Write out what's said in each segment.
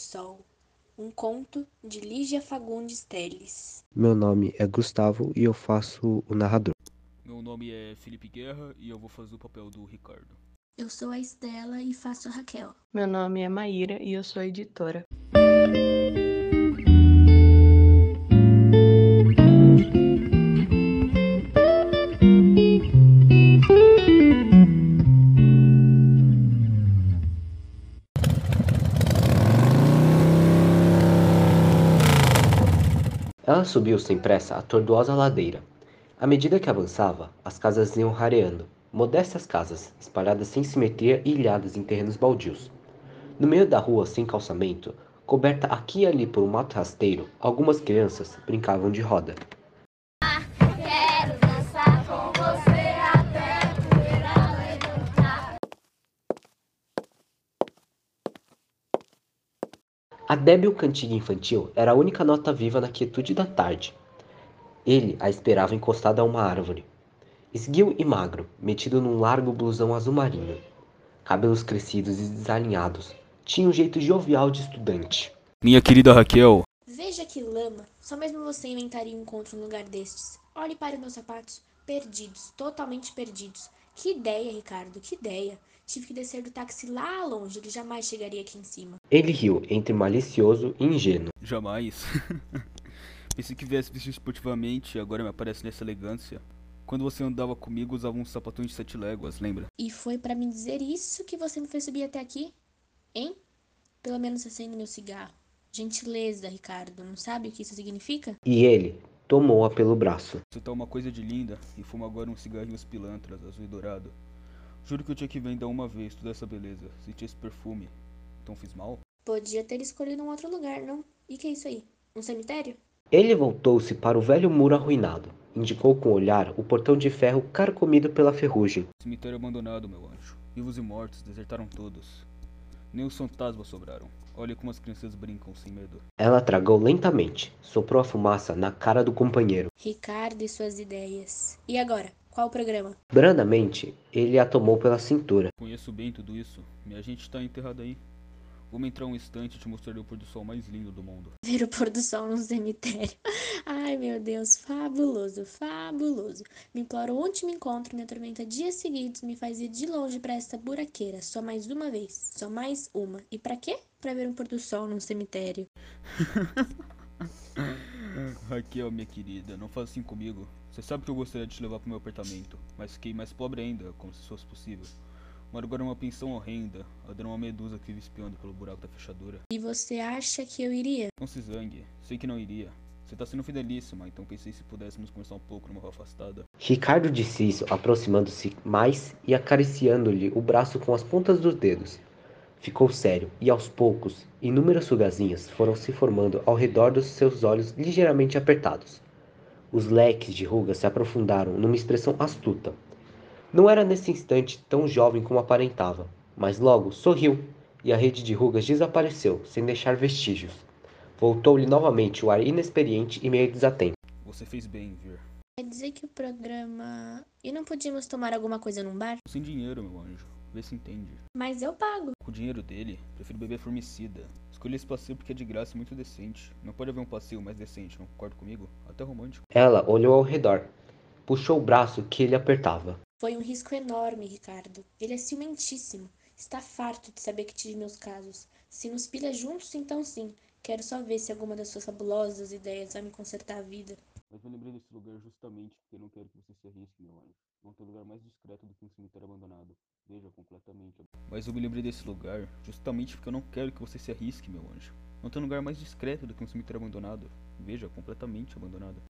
Sol, um conto de Lígia Fagundes Telles. Meu nome é Gustavo e eu faço o narrador. Meu nome é Felipe Guerra e eu vou fazer o papel do Ricardo. Eu sou a Estela e faço a Raquel. Meu nome é Maíra e eu sou a editora. Ela subiu sem pressa a tortuosa ladeira. À medida que avançava, as casas iam rareando, modestas casas, espalhadas sem simetria e ilhadas em terrenos baldios. No meio da rua sem calçamento, coberta aqui e ali por um mato rasteiro, algumas crianças brincavam de roda. Débil cantiga infantil era a única nota viva na quietude da tarde. Ele a esperava encostado a uma árvore. Esguio e magro, metido num largo blusão azul marinho. Cabelos crescidos e desalinhados. Tinha um jeito jovial de estudante. Minha querida Raquel, Veja que lama, só mesmo você inventaria um encontro num lugar destes. Olhe para os meus sapatos, perdidos, totalmente perdidos. Que ideia, Ricardo, que ideia. Tive que descer do táxi lá longe, ele jamais chegaria aqui em cima. Ele riu, entre malicioso e ingênuo. jamais. Pensei que viesse vestido esportivamente e agora me aparece nessa elegância. Quando você andava comigo, usava um sapatão de sete léguas, lembra? E foi para me dizer isso que você me fez subir até aqui? Hein? Pelo menos acende meu cigarro. Gentileza, Ricardo, não sabe o que isso significa? E ele tomou-a pelo braço. Você tá uma coisa de linda e fuma agora uns cigarrinhos pilantras, azul e dourado. Juro que eu tinha que vender uma vez toda essa beleza. Senti esse perfume. Então fiz mal? Podia ter escolhido um outro lugar, não? E que é isso aí? Um cemitério? Ele voltou-se para o velho muro arruinado. Indicou com o olhar o portão de ferro carcomido pela ferrugem. Cemitério abandonado, meu anjo. Vivos e mortos desertaram todos. Nem os fantasmas sobraram. Olha como as crianças brincam sem medo. Ela tragou lentamente, soprou a fumaça na cara do companheiro. Ricardo e suas ideias. E agora? Qual o programa? Brandamente, ele a tomou pela cintura. Conheço bem tudo isso. Minha gente tá enterrada aí. Vamos entrar um instante e te mostrarei o pôr do sol mais lindo do mundo. Ver o pôr do sol num cemitério. Ai, meu Deus, fabuloso, fabuloso. Me implora onde me encontro, me atormenta dias seguidos, me faz ir de longe pra esta buraqueira. Só mais uma vez, só mais uma. E pra quê? Pra ver um pôr do sol num cemitério. Raquel, minha querida, não faça assim comigo. Você sabe que eu gostaria de te levar pro meu apartamento, mas fiquei mais pobre ainda, como se fosse possível. Moro agora numa pensão horrenda, adoro uma medusa que vive espiando pelo buraco da fechadura. E você acha que eu iria? Não se zangue, sei que não iria. Você tá sendo fidelíssima, então pensei se pudéssemos conversar um pouco numa rua afastada. Ricardo disse isso, aproximando-se mais e acariciando-lhe o braço com as pontas dos dedos. Ficou sério, e aos poucos, inúmeras sugazinhas foram se formando ao redor dos seus olhos ligeiramente apertados. Os leques de rugas se aprofundaram numa expressão astuta. Não era nesse instante tão jovem como aparentava, mas logo sorriu e a rede de rugas desapareceu, sem deixar vestígios. Voltou-lhe novamente o ar inexperiente e meio desatento. Você fez bem em vir. Quer dizer que o programa. E não podíamos tomar alguma coisa num bar? Sem dinheiro, meu anjo. Vê se entende. Mas eu pago. Com o dinheiro dele, prefiro beber formicida. Escolhi esse passeio porque é de graça e muito decente. Não pode haver um passeio mais decente, não concorda comigo? Até romântico. Ela olhou ao redor, puxou o braço que ele apertava. Foi um risco enorme, Ricardo. Ele é ciumentíssimo. Está farto de saber que tive meus casos. Se nos pilha juntos, então sim. Quero só ver se alguma das suas fabulosas ideias vai me consertar a vida. Mas eu lembrei desse lugar justamente porque não quero que você se arrisque, meu anjo. Não tem lugar mais discreto do que um cemitério abandonado. Mas eu me lembrei desse lugar justamente porque eu não quero que você se arrisque, meu anjo. Não tem lugar mais discreto do que um cemitério abandonado. Veja, completamente abandonado.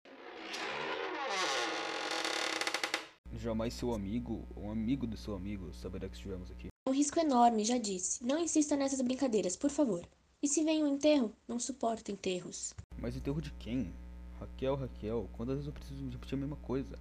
Jamais seu amigo ou um amigo do seu amigo saberá que estivemos aqui. Um risco enorme, já disse. Não insista nessas brincadeiras, por favor. E se vem um enterro? Não suporto enterros. Mas enterro de quem? Raquel, Raquel, quantas vezes eu preciso repetir a mesma coisa?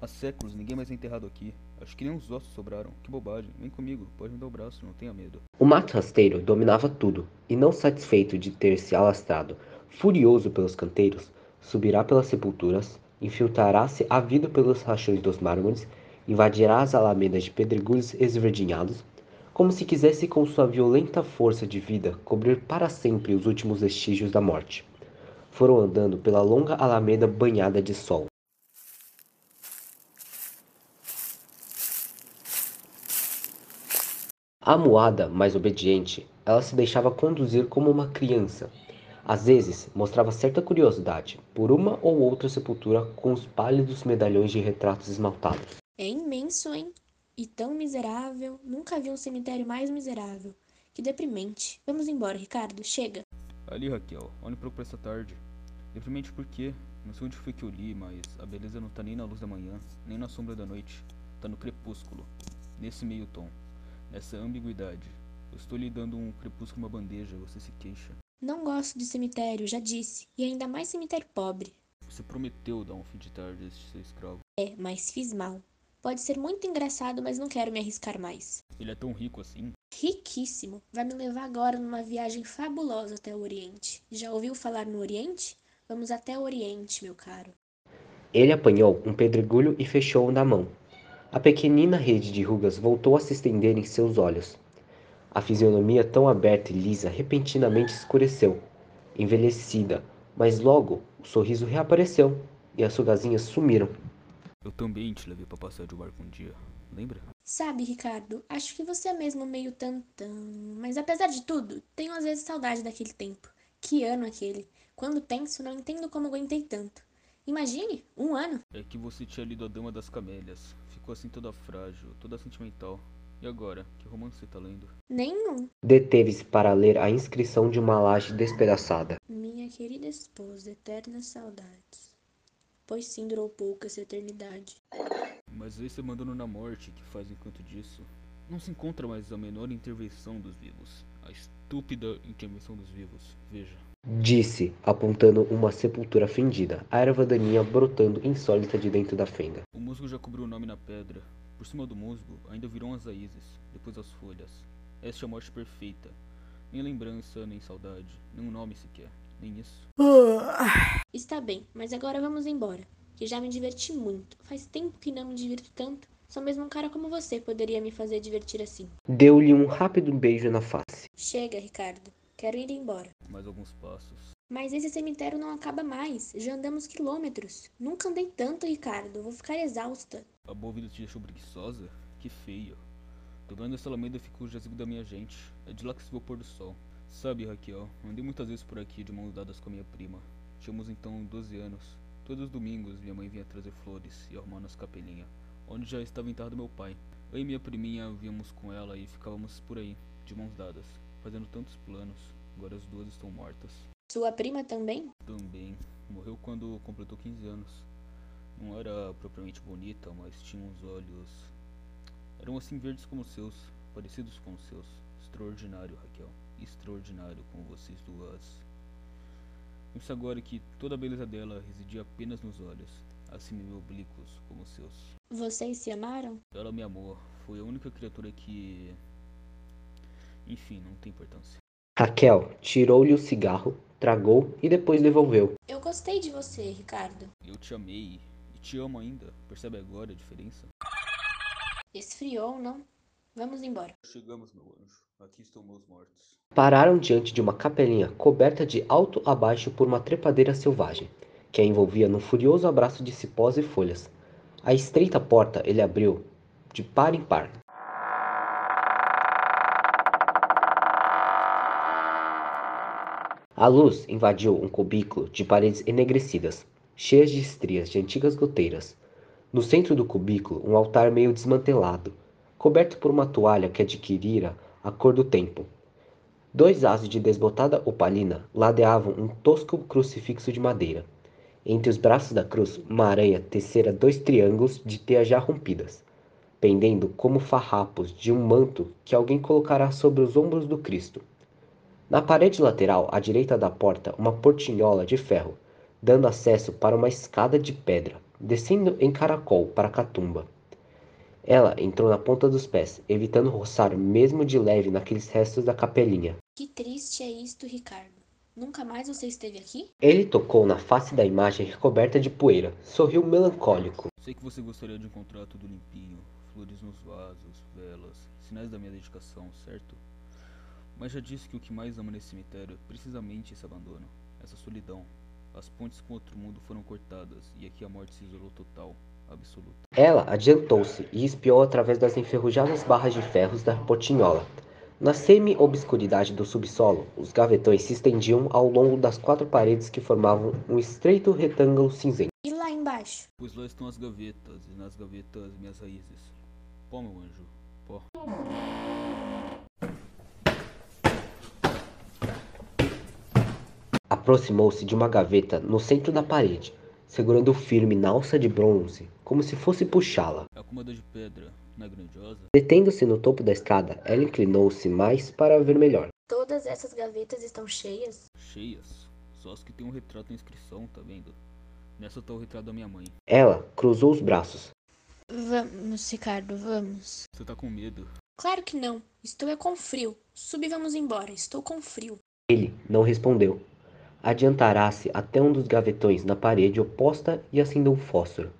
Há séculos ninguém mais é enterrado aqui. Acho que nem os ossos sobraram. Que bobagem. Vem comigo, pode me dar o braço, não tenha medo. O mato rasteiro dominava tudo, e não satisfeito de ter se alastrado, furioso pelos canteiros, subirá pelas sepulturas, infiltrará-se ávido pelos rachões dos mármores, invadirá as alamedas de pedregulhos esverdinhados, como se quisesse com sua violenta força de vida cobrir para sempre os últimos vestígios da morte. Foram andando pela longa alameda banhada de sol. Amuada, mas obediente, ela se deixava conduzir como uma criança. Às vezes, mostrava certa curiosidade por uma ou outra sepultura com os pálidos medalhões de retratos esmaltados. É imenso, hein? E tão miserável. Nunca vi um cemitério mais miserável. Que deprimente. Vamos embora, Ricardo. Chega. Ali, Raquel, olhe para essa tarde. Deprimente por quê? Não sei onde foi que eu li, mas a beleza não tá nem na luz da manhã, nem na sombra da noite. Tá no crepúsculo. Nesse meio tom. Nessa ambiguidade. Eu estou lhe dando um crepúsculo uma bandeja, você se queixa. Não gosto de cemitério, já disse. E ainda mais cemitério pobre. Você prometeu dar um fim de tarde a este seu escravo. É, mas fiz mal. Pode ser muito engraçado, mas não quero me arriscar mais. Ele é tão rico assim? Riquíssimo. Vai me levar agora numa viagem fabulosa até o Oriente. Já ouviu falar no Oriente? Vamos até o Oriente, meu caro. Ele apanhou um pedregulho e fechou-o na mão. A pequenina rede de rugas voltou a se estender em seus olhos. A fisionomia tão aberta e lisa repentinamente escureceu, envelhecida, mas logo o sorriso reapareceu e as rugazinhas sumiram. Eu também te levei para passear de barco um dia, lembra? Sabe, Ricardo, acho que você é mesmo meio tantão, mas apesar de tudo, tenho às vezes saudade daquele tempo. Que ano aquele? Quando penso, não entendo como aguentei tanto. Imagine, um ano. É que você tinha lido A Dama das Camélias. Ficou assim toda frágil, toda sentimental. E agora, que romance você tá lendo? Nenhum. Deteve-se para ler a inscrição de uma laje despedaçada. Minha querida esposa, eternas saudades. Pois sim, durou pouco essa eternidade. Mas esse abandono na morte que faz enquanto disso. Não se encontra mais a menor intervenção dos vivos. A estúpida intervenção dos vivos. Veja. Disse, apontando uma sepultura fendida, a erva daninha brotando insólita de dentro da fenda. O musgo já cobriu o nome na pedra. Por cima do musgo ainda virão as raízes, depois as folhas. Esta é a morte perfeita. Nem lembrança, nem saudade, nem um nome sequer, nem isso. Está bem, mas agora vamos embora. Que já me diverti muito. Faz tempo que não me divirto tanto. Só mesmo um cara como você poderia me fazer divertir assim. Deu-lhe um rápido beijo na face. Chega, Ricardo. Quero ir embora. Mais alguns passos. Mas esse cemitério não acaba mais. Já andamos quilômetros. Nunca andei tanto, Ricardo. Vou ficar exausta. A boa vida te deixou preguiçosa? Que feio. Dobrando essa alameda ficou o jazigo da minha gente. É de lá que se vê o pôr do sol. Sabe, Raquel, andei muitas vezes por aqui de mãos dadas com a minha prima. Tínhamos então 12 anos. Todos os domingos minha mãe vinha trazer flores e arrumar nossa capelinha, onde já estava enterrado meu pai. Eu e minha priminha víamos com ela e ficávamos por aí, de mãos dadas, fazendo tantos planos. Agora as duas estão mortas. Sua prima também? Também. Morreu quando completou 15 anos. Não era propriamente bonita, mas tinha uns olhos. Eram assim verdes como os seus, parecidos com os seus. Extraordinário, Raquel. Extraordinário como vocês duas. Penso agora que toda a beleza dela residia apenas nos olhos, assim meio oblíquos como os seus. Vocês se amaram? Ela me amou. Foi a única criatura que. Enfim, não tem importância. Raquel tirou-lhe o cigarro, tragou e depois devolveu. Eu gostei de você, Ricardo. Eu te amei e te amo ainda. Percebe agora a diferença? Esfriou, não? Vamos embora. Chegamos, meu anjo. Aqui estão meus mortos. Pararam diante de uma capelinha coberta de alto a baixo por uma trepadeira selvagem, que a envolvia num furioso abraço de cipós e folhas. A estreita porta ele abriu, de par em par. A luz invadiu um cubículo de paredes enegrecidas, cheias de estrias de antigas goteiras. No centro do cubículo, um altar meio desmantelado, coberto por uma toalha que adquirira a cor do tempo. Dois ases de desbotada opalina ladeavam um tosco crucifixo de madeira. Entre os braços da cruz, uma aranha tecera dois triângulos de teias já rompidas, pendendo como farrapos de um manto que alguém colocará sobre os ombros do Cristo. Na parede lateral, à direita da porta, uma portinhola de ferro, dando acesso para uma escada de pedra, descendo em caracol para a catumba. Ela entrou na ponta dos pés, evitando roçar mesmo de leve naqueles restos da capelinha. Que triste é isto, Ricardo. Nunca mais você esteve aqui? Ele tocou na face da imagem recoberta de poeira, sorriu melancólico. Sei que você gostaria de encontrar tudo limpinho, flores nos vasos, velas, sinais da minha dedicação, certo? Mas já disse que o que mais amo nesse cemitério é precisamente esse abandono, essa solidão. As pontes com outro mundo foram cortadas e aqui a morte se isolou total, absoluta. Ela adiantou-se e espiou através das enferrujadas barras de ferros da portinhola. Na semi-obscuridade do subsolo, os gavetões se estendiam ao longo das quatro paredes que formavam um estreito retângulo cinzento. E lá embaixo? Pois lá estão as gavetas, e nas gavetas minhas raízes. Pó, meu anjo, pó. Aproximou-se de uma gaveta no centro da parede, segurando firme na alça de bronze, como se fosse puxá-la. É a cômoda de pedra, não é grandiosa? Detendo-se no topo da escada, ela inclinou-se mais para ver melhor. Todas essas gavetas estão cheias? Cheias. Só as que tem um retrato em inscrição, tá vendo? Nessa tá o retrato da minha mãe. Ela cruzou os braços. Vamos, Ricardo, vamos. Você tá com medo? Claro que não. Estou é com frio. Subi, vamos embora. Estou com frio. Ele não respondeu. Adiantará-se até um dos gavetões na parede oposta e acendeu um fósforo.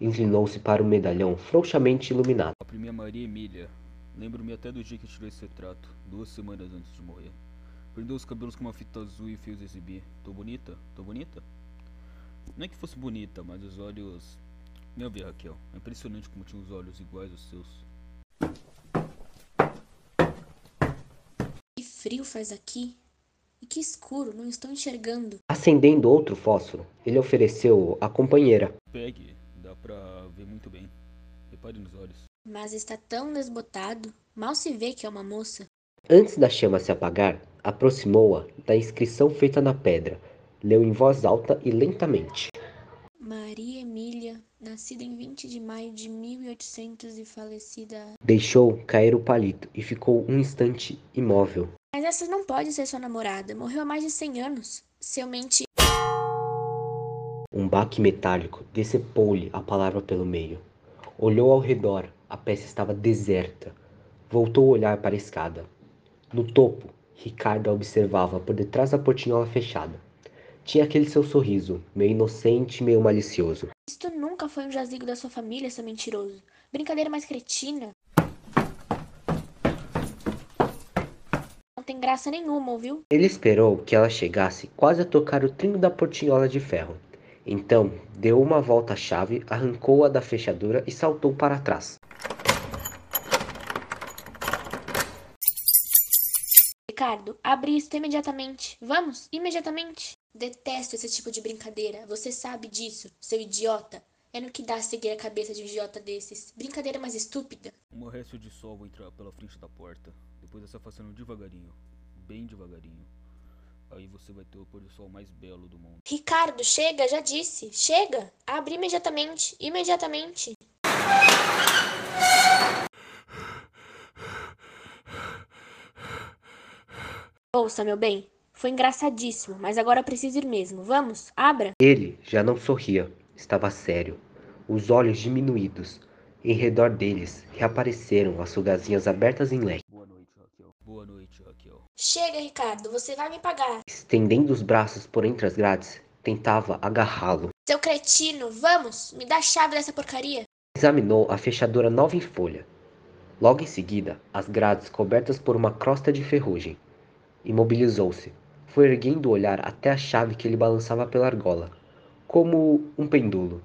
Inclinou-se para o medalhão frouxamente iluminado. A primeira Maria Emília. Lembro-me até do dia que tirou esse retrato, duas semanas antes de morrer. Prendeu os cabelos com uma fita azul e fez exibir. Tô bonita? Tô bonita? Não é que fosse bonita, mas os olhos. Meu ver, Raquel. É impressionante como tinha os olhos iguais aos seus. Que frio faz aqui. E que escuro, não estou enxergando. Acendendo outro fósforo, ele ofereceu à companheira. Pegue, dá pra ver muito bem. Repare nos olhos. Mas está tão desbotado. Mal se vê que é uma moça. Antes da chama se apagar, aproximou-a da inscrição feita na pedra. Leu em voz alta e lentamente. Maria Emília, nascida em 20 de maio de 1800 e falecida. Deixou cair o palito e ficou um instante imóvel. Mas essa não pode ser sua namorada. Morreu há mais de 100 anos. Se eu mentir. Um baque metálico decepou-lhe a palavra pelo meio. Olhou ao redor. A peça estava deserta. Voltou a olhar para a escada. No topo, Ricardo a observava por detrás da portinhola fechada. Tinha aquele seu sorriso, meio inocente, meio malicioso. Isto nunca foi um jazigo da sua família, seu mentiroso. Brincadeira mais cretina. Tem graça nenhuma, ouviu? Ele esperou que ela chegasse quase a tocar o trinco da portinhola de ferro. Então, deu uma volta à chave, arrancou-a da fechadura e saltou para trás. Ricardo, abre isto imediatamente. Vamos, imediatamente. Detesto esse tipo de brincadeira. Você sabe disso, seu idiota. É no que dá seguir a cabeça de um idiota desses. Brincadeira mais estúpida. Uma récio de sol vai entrar pela frente da porta. Depois vai se afastando devagarinho. Bem devagarinho. Aí você vai ter o pôr do sol mais belo do mundo. Ricardo, chega, já disse. Chega. Abre imediatamente. Imediatamente. Ouça, meu bem. Foi engraçadíssimo, mas agora preciso ir mesmo. Vamos, abra. Ele já não sorria, estava sério, os olhos diminuídos. Em redor deles reapareceram as sugazinhas abertas em leque. Boa noite, Raquel. Boa noite, Raquel. Chega, Ricardo, você vai me pagar. Estendendo os braços por entre as grades, tentava agarrá-lo. Seu cretino, vamos, me dá a chave dessa porcaria. Examinou a fechadura nova em folha. Logo em seguida, as grades cobertas por uma crosta de ferrugem. Imobilizou-se. Foi erguendo o olhar até a chave que ele balançava pela argola, como um pêndulo.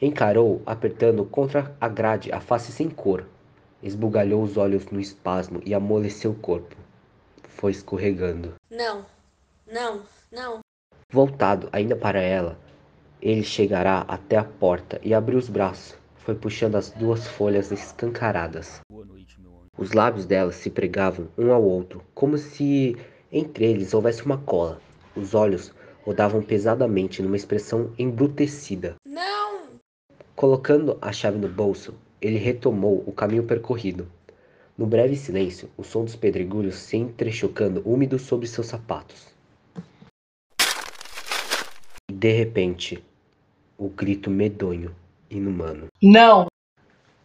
Encarou, apertando contra a grade a face sem cor. Esbugalhou os olhos no espasmo e amoleceu o corpo. Foi escorregando. Não, não, não. Voltado ainda para ela, ele chegará até a porta e abriu os braços. Foi puxando as duas folhas escancaradas. Boa noite. Os lábios dela se pregavam um ao outro, como se entre eles houvesse uma cola. Os olhos rodavam pesadamente numa expressão embrutecida. Colocando a chave no bolso, ele retomou o caminho percorrido. No breve silêncio, o som dos pedregulhos se entrechocando úmidos sobre seus sapatos. E de repente, o grito medonho, inumano. Não!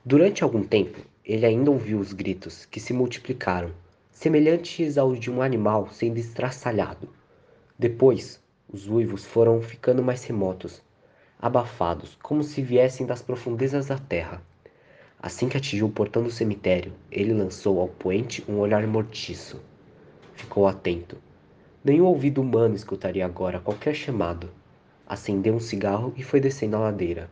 Durante algum tempo, ele ainda ouviu os gritos que se multiplicaram, semelhantes aos de um animal sendo estraçalhado. Depois, os uivos foram ficando mais remotos, abafados, como se viessem das profundezas da terra. Assim que atingiu o portão do cemitério, ele lançou ao poente um olhar mortiço. Ficou atento. Nenhum ouvido humano escutaria agora qualquer chamado. Acendeu um cigarro e foi descendo a ladeira.